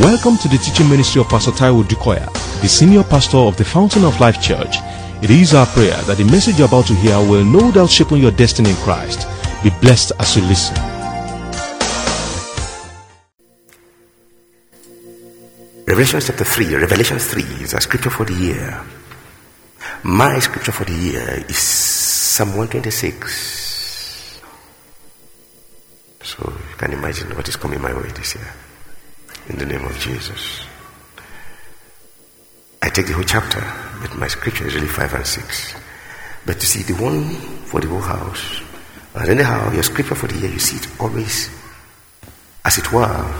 Welcome to the teaching ministry of Pastor Taiwo Odukoya, the senior pastor of the Fountain of Life Church. It is our prayer that the message you're about to hear will no doubt shape your destiny in Christ. Be blessed as you listen. Revelation chapter 3, Revelation 3 is a scripture for the year. My scripture for the year is Psalm 126. So you can imagine what is coming my way this year. In the name of Jesus. I take the whole chapter, but my scripture is really 5 and 6. But you see, the one for the whole house, and anyhow, your scripture for the year, you see it always, as it were,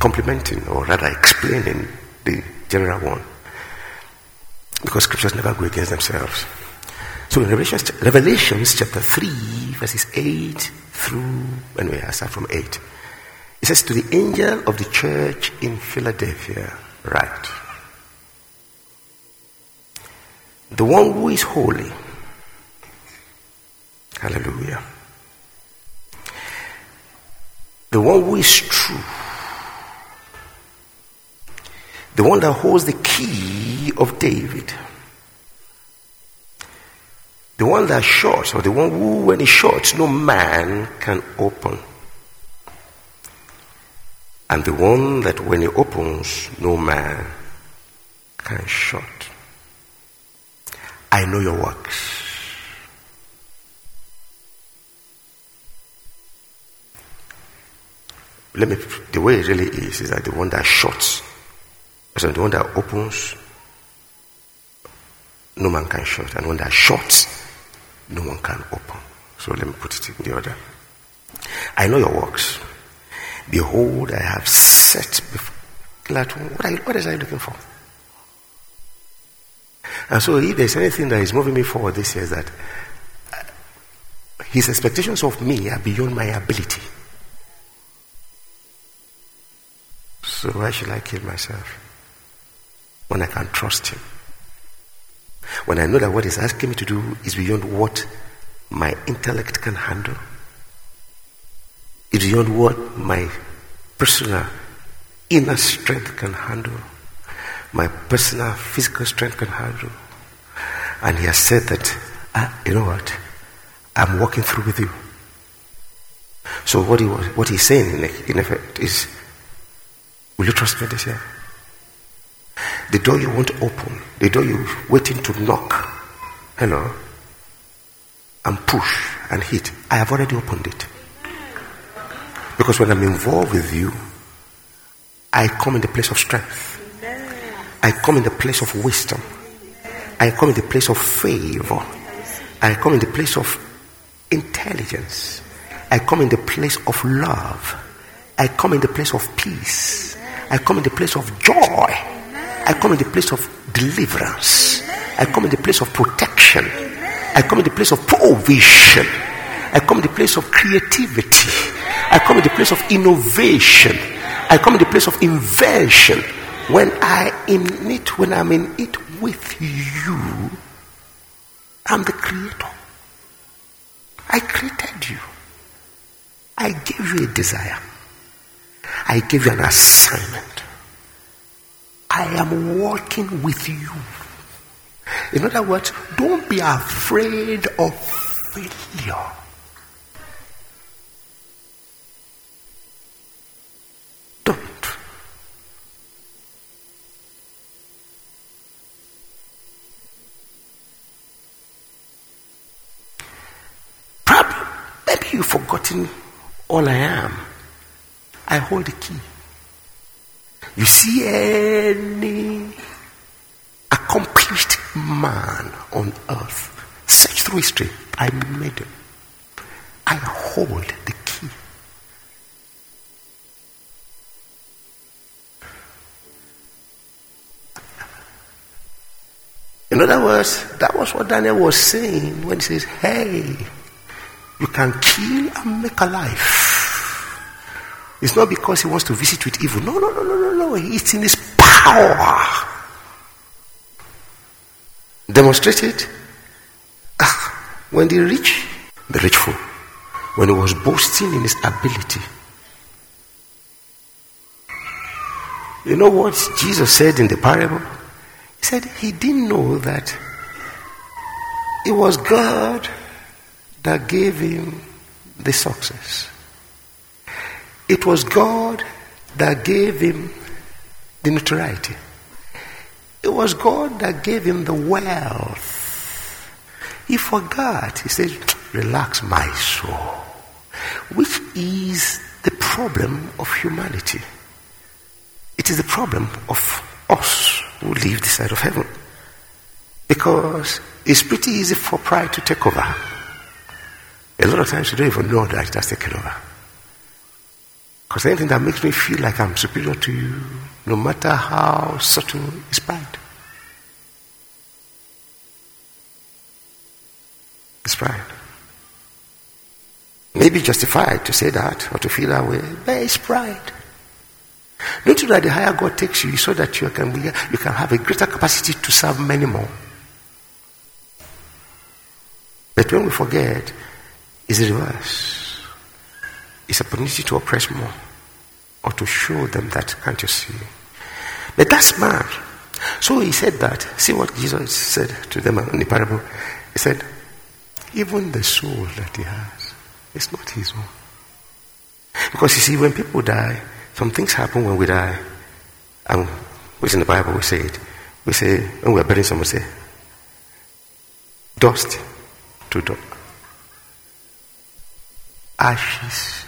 complementing or rather explaining the general one. Because scriptures never go against themselves. So in Revelations, Revelations chapter 3, verses 8 through, anyway, I start from 8. It says, To the angel of the church in Philadelphia, write. The one who is holy. Hallelujah. The one who is true. The one that holds the key of David. The one that shuts, or the one who, when he shuts, no man can open. And the one that when he opens, no man can shut. I know your works. Let me, the way it really is, is that the one that shuts, so the one that opens, no man can shut. And one that shuts, no one can open. So let me put it in the order. I know your works. Behold, I have set before. What, are you, what is I looking for? And so, if there's anything that is moving me forward this year, is that uh, his expectations of me are beyond my ability. So, why should I kill myself when I can trust him? When I know that what he's asking me to do is beyond what my intellect can handle, it's beyond what my personal inner strength can handle, my personal physical strength can handle. And he has said that, ah, you know what? I'm walking through with you. So what he was, what he's saying in, in effect is, will you trust me this year? The door you want to open, the door you're waiting to knock, hello, and push and hit, I have already opened it. Because when I'm involved with you, I come in the place of strength. I come in the place of wisdom. I come in the place of favor. I come in the place of intelligence. I come in the place of love. I come in the place of peace. I come in the place of joy. I come in the place of deliverance. I come in the place of protection. I come in the place of provision. I come in the place of creativity. I come in the place of innovation. I come in the place of invention. When I in it, when I'm in it with you, I'm the creator. I created you. I gave you a desire. I gave you an assignment. I am working with you. In other words, don't be afraid of failure. Don't. Probably, maybe you've all I am. I hold the key. You see any accomplished man on earth, search through history, I made him. I hold the key. In other words, that was what Daniel was saying when he says, Hey, you can kill and make alive. It's not because he wants to visit with evil. No, no, no, no, no, no. It's in his power. Demonstrated ah, when the rich, the rich fool, when he was boasting in his ability, You know what Jesus said in the parable? He said he didn't know that it was God that gave him the success. It was God that gave him the notoriety. It was God that gave him the wealth. He forgot. He said, Relax, my soul. Which is the problem of humanity. It is the problem of us who live this side of heaven. Because it's pretty easy for pride to take over. A lot of times you don't even know that it has taken over. Because anything that makes me feel like I'm superior to you, no matter how subtle, is pride. It's pride. Maybe justified to say that or to feel that way, but it's pride. Don't you know that the higher God takes you so that you can, be, you can have a greater capacity to serve many more? But when we forget, it's the reverse. It's opportunity to oppress more or to show them that, can't you see? But that's man. So he said that. See what Jesus said to them in the parable? He said, even the soul that he has is not his own. Because you see, when people die, some things happen when we die. And which in the Bible we say it. We say, when we're burying someone, say, dust to dust. Ashes.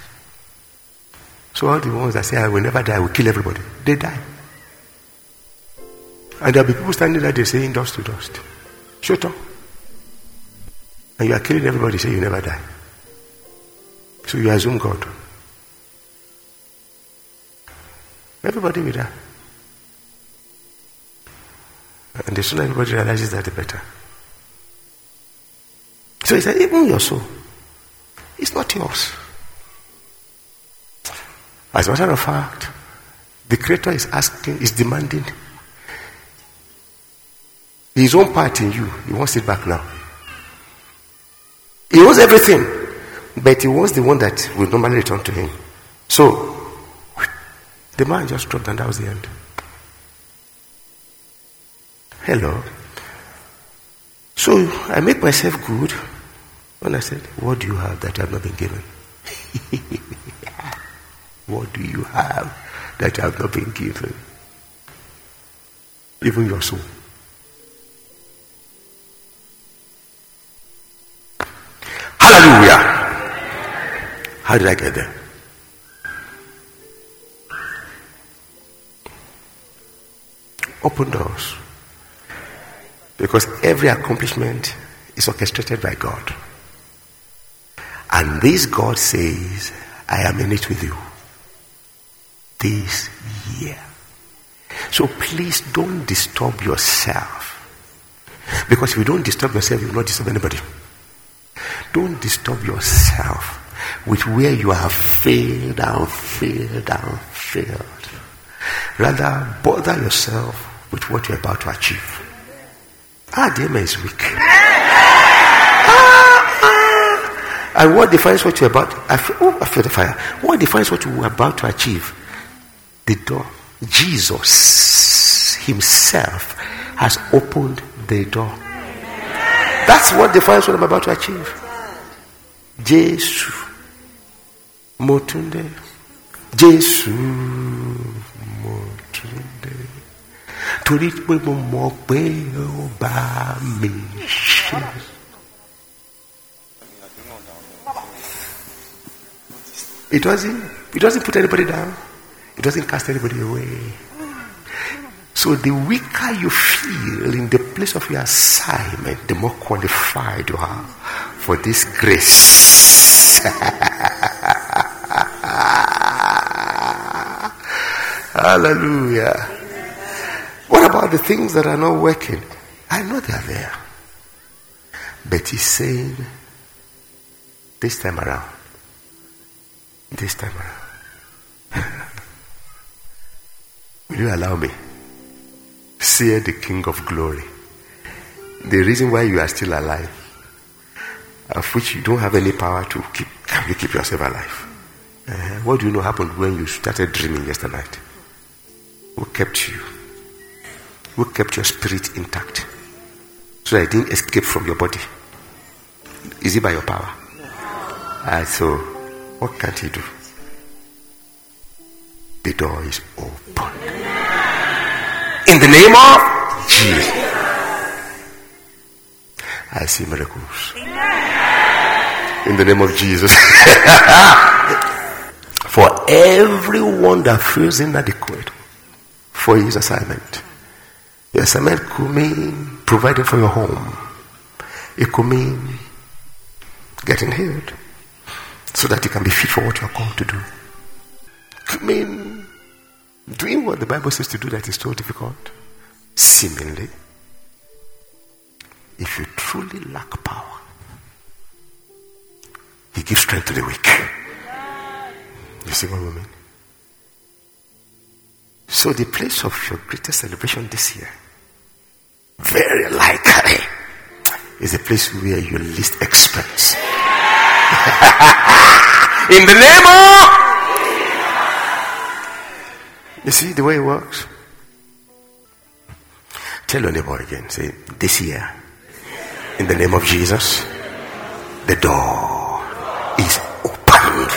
So all the ones that say, I will never die, I will kill everybody, they die. And there'll be people standing there, they're saying dust to dust. Shut up. And you are killing everybody, say you never die. So you assume God. Everybody will die. And the sooner everybody realizes that, the better. So he said, even your soul, it's not yours. As a matter of fact, the Creator is asking, is demanding his own part in you. He wants it back now. He wants everything, but he wants the one that will normally return to him. So, the man just dropped, and that was the end. Hello. So I make myself good when I said, What do you have that I have not been given? what do you have that I have not been given? Even your soul. Hallelujah. How did I get there? Open doors. Because every accomplishment is orchestrated by God. And this God says, I am in it with you this year. So please don't disturb yourself. Because if you don't disturb yourself, you will not disturb anybody. Don't disturb yourself with where you have failed and failed and failed. Rather, bother yourself with what you're about to achieve. Ah, the amen is weak. Ah, ah. And what defines what you're about? I feel, oh, I feel the fire. What defines what you're about to achieve? The door. Jesus Himself has opened the door. That's what defines what I'm about to achieve. Jesus. Motunde. Jesus. Motunde. Torí pé mo mọ̀ pé ó bá mi ṣe. It doesn't, it doesn't put anybody down. It doesn't cast anybody away. So the weaker you feel in the place of your assignment, the more qualified you are for this grace. Hallelujah. What about the things that are not working? I know they're there. But he's saying, this time around, this time around, will you allow me? See the King of Glory. The reason why you are still alive, of which you don't have any power to keep, can you keep yourself alive? Uh, what do you know happened when you started dreaming yesterday night? Who kept you? Who kept your spirit intact? So that it didn't escape from your body. Is it by your power? Uh, so, what can't he do? The door is open. In the name of Jesus. I see miracles. In the name of Jesus. for everyone that feels inadequate for his assignment. The assignment could mean providing for your home. It could mean getting healed so that you can be fit for what you are called to do. Could mean doing what the Bible says to do that is so difficult. Seemingly, if you truly lack power, He gives strength to the weak. You see what I mean? So the place of your greatest celebration this year, very likely, is the place where you least expect. In the name of You see the way it works? Tell your neighbor again. Say, this year, in the name of Jesus, the door is opened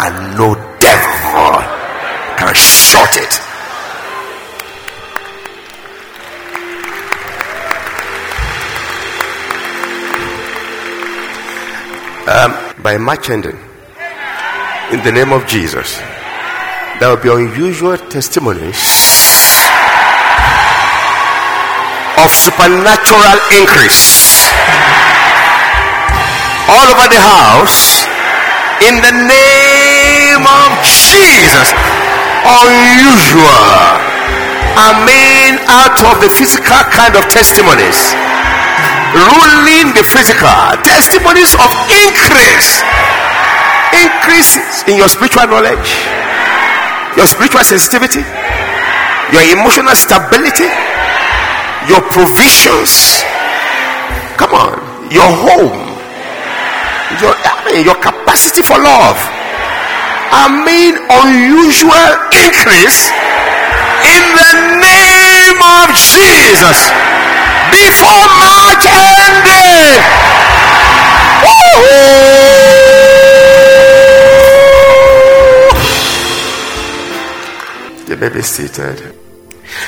and no devil by March ending, in the name of Jesus, there will be unusual testimonies of supernatural increase all over the house in the name of Jesus. Unusual. I mean, out of the physical kind of testimonies ruling the physical. Testimonies of increase. Increases in your spiritual knowledge, your spiritual sensitivity, your emotional stability, your provisions. Come on, your home, your, I mean, your capacity for love. I mean, unusual increase in the name of Jesus before March ended. The baby seated.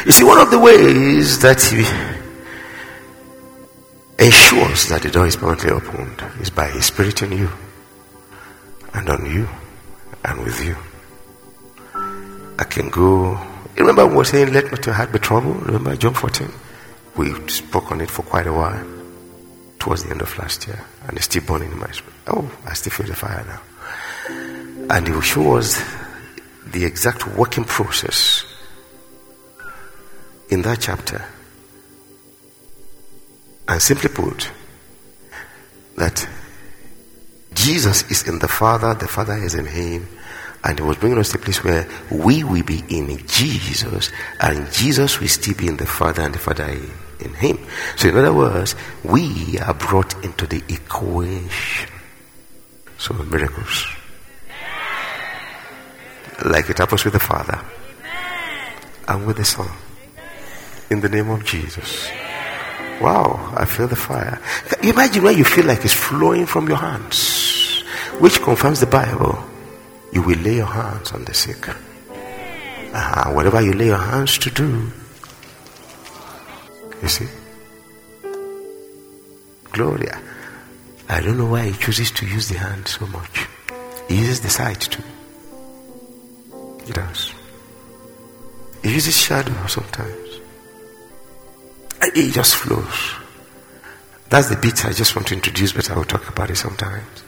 You see, one of the ways that he ensures that the door is permanently opened is by his spirit in you and on you and with you. I can go. Remember, we were saying, let not your heart be troubled. Remember John 14? We spoke on it for quite a while towards the end of last year, and it's still burning in my spirit. Oh, I still feel the fire now. And he will show us the exact working process in that chapter. And simply put, that Jesus is in the Father, the Father is in Him, and He was bringing us to a place where we will be in Jesus, and Jesus will still be in the Father, and the Father in Him. So, in other words, we are brought into the equation. So, miracles. Like it happens with the Father and with the Son. In the name of Jesus. Wow, I feel the fire. Imagine when you feel like it's flowing from your hands, which confirms the Bible. You will lay your hands on the sick. Uh, whatever you lay your hands to do, you see? Gloria. I don't know why he chooses to use the hand so much. He uses the sight too. He does. He uses shadow sometimes. It just flows. That's the bit I just want to introduce, but I will talk about it sometimes.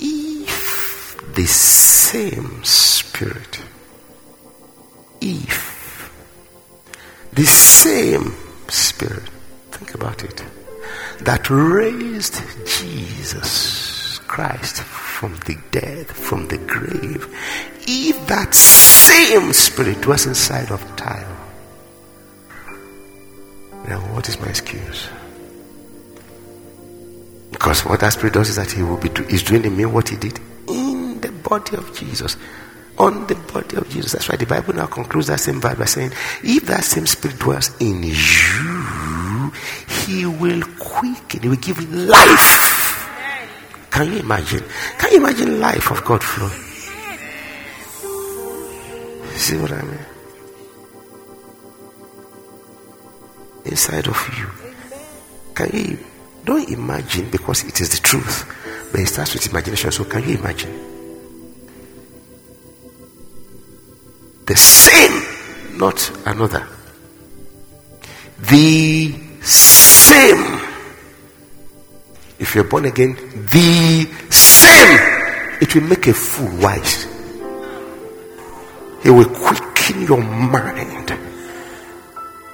If the same spirit, if the same spirit, think about it, that raised Jesus Christ from the dead, from the grave, if that same spirit was inside of Taiwo, now, what is my excuse? Because what that spirit does is that he will be do, is doing in me what he did in the body of Jesus. On the body of Jesus. That's why the Bible now concludes that same verse by saying, if that same spirit dwells in you, he will quicken, he will give life. Can you imagine? Can you imagine life of God flowing? See what I mean? Inside of you. Can you don't imagine because it is the truth, but it starts with imagination. So can you imagine? The same, not another. The same. If you're born again, the same. It will make a fool wise. It will quicken your mind.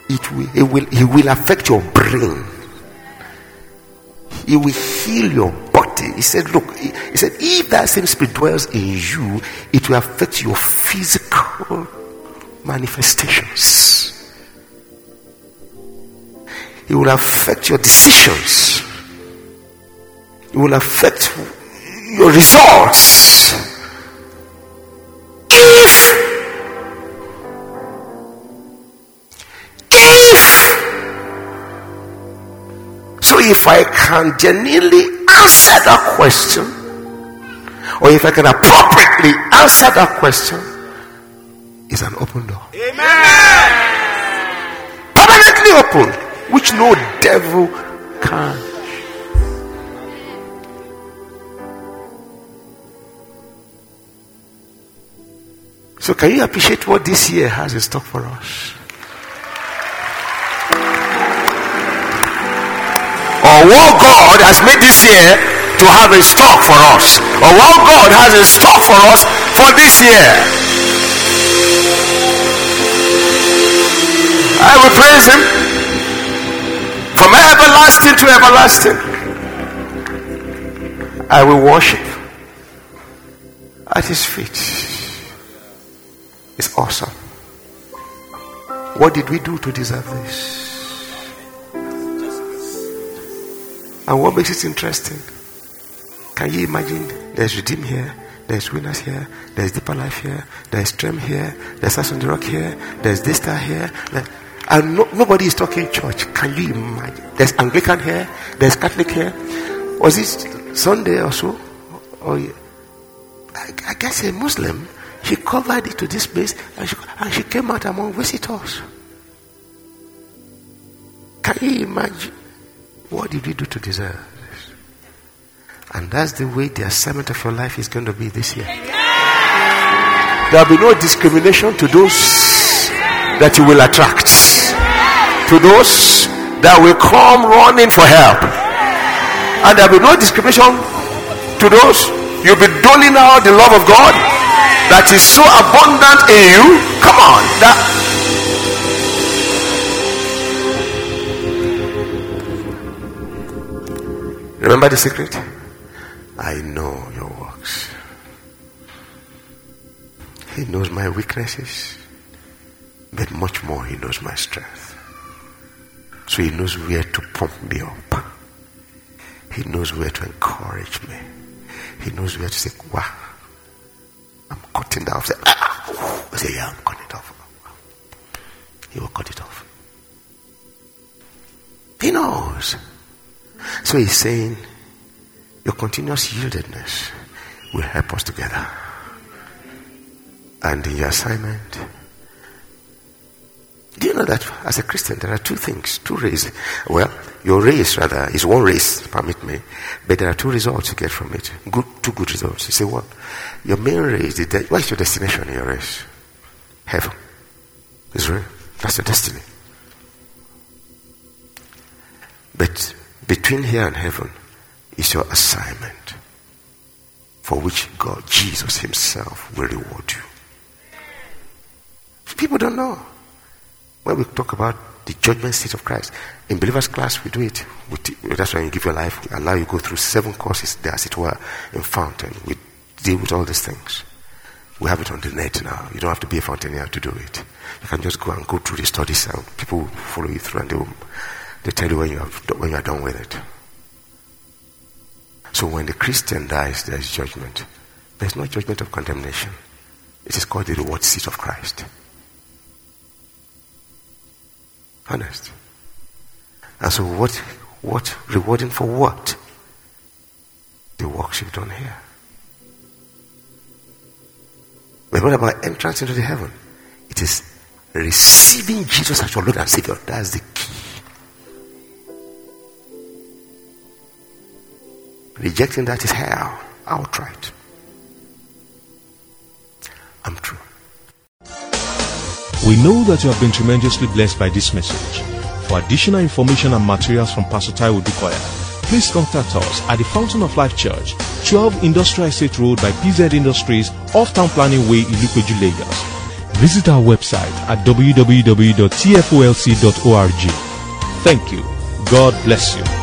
It will, it will, it will affect your brain. It will heal your body. He said, Look, he said, if that same spirit dwells in you, it will affect your physical manifestations. It will affect your decisions. It will affect your results. If I can genuinely answer that question, or if I can appropriately answer that question, is an open door. Amen. Permanently open, which no devil can. So, can you appreciate what this year has in stock for us? Or what God has made this year to have a stock for us, or what God has in stock for us for this year. I will praise Him from everlasting to everlasting. I will worship at His feet. It's awesome. What did we do to deserve this? And what makes it interesting? Can you imagine? There's Redeem here, there's Winners here, there's Deeper Life here, there's Stream here, there's House on the Rock here, there's Daystar here. And no, nobody is talking church. Can you imagine? There's Anglican here, there's Catholic here. Was it Sunday or so? Or I, I guess a Muslim. She covered it to this place and she, and she came out among visitors. Can you imagine? What did we do to deserve this? And that's the way the assignment of your life is going to be this year. There will be no discrimination to those that you will attract, to those that will come running for help. And there will be no discrimination to those you'll be doling out the love of God that is so abundant in you. Come on, that Remember the secret? I know your works. He knows my weaknesses, but much more, He knows my strength. So He knows where to pump me up. He knows where to encourage me. He knows where to say, wow, I'm cutting that off. Say, ah, I say, yeah, I'm cutting it off. He will cut it off. He knows. So he's saying, your continuous yieldedness will help us together. And in your assignment, do you know that as a Christian there are two things, two rays? Well, your race rather is one race, permit me, but there are two results you get from it. Good, two good results. You say what? Your main race, de- what is your destination in your race? Heaven. Israel. That's your destiny. But between here and heaven is your assignment for which God, Jesus Himself, will reward you. People don't know. When we talk about the judgment seat of Christ, in believers' class, we do it. That's why you give your life, we allow you go through seven courses there, as it were, in fountain. We deal with all these things. We have it on the net now. You don't have to be a fountainer to do it. You can just go and go through the studies, and people will follow you through, and they will they tell you when you, have, when you are done with it. So when the Christian dies, there is judgment. There's no judgment of condemnation. It is called the reward seat of Christ. Honest. And so what what rewarding for what? The works you've done here. But what about entrance into the heaven? It is receiving Jesus as your Lord and Savior. That's the Rejecting that is hell outright. I'm true. We know that you have been tremendously blessed by this message. For additional information and materials from Pastor Taiwo Odukoya, please contact us at the Fountain of Life Church, 12 Industrial Estate Road by PZ Industries, off Town Planning Way, Ilupeju, Lagos. Visit our website at www.tfolc.org. Thank you. God bless you.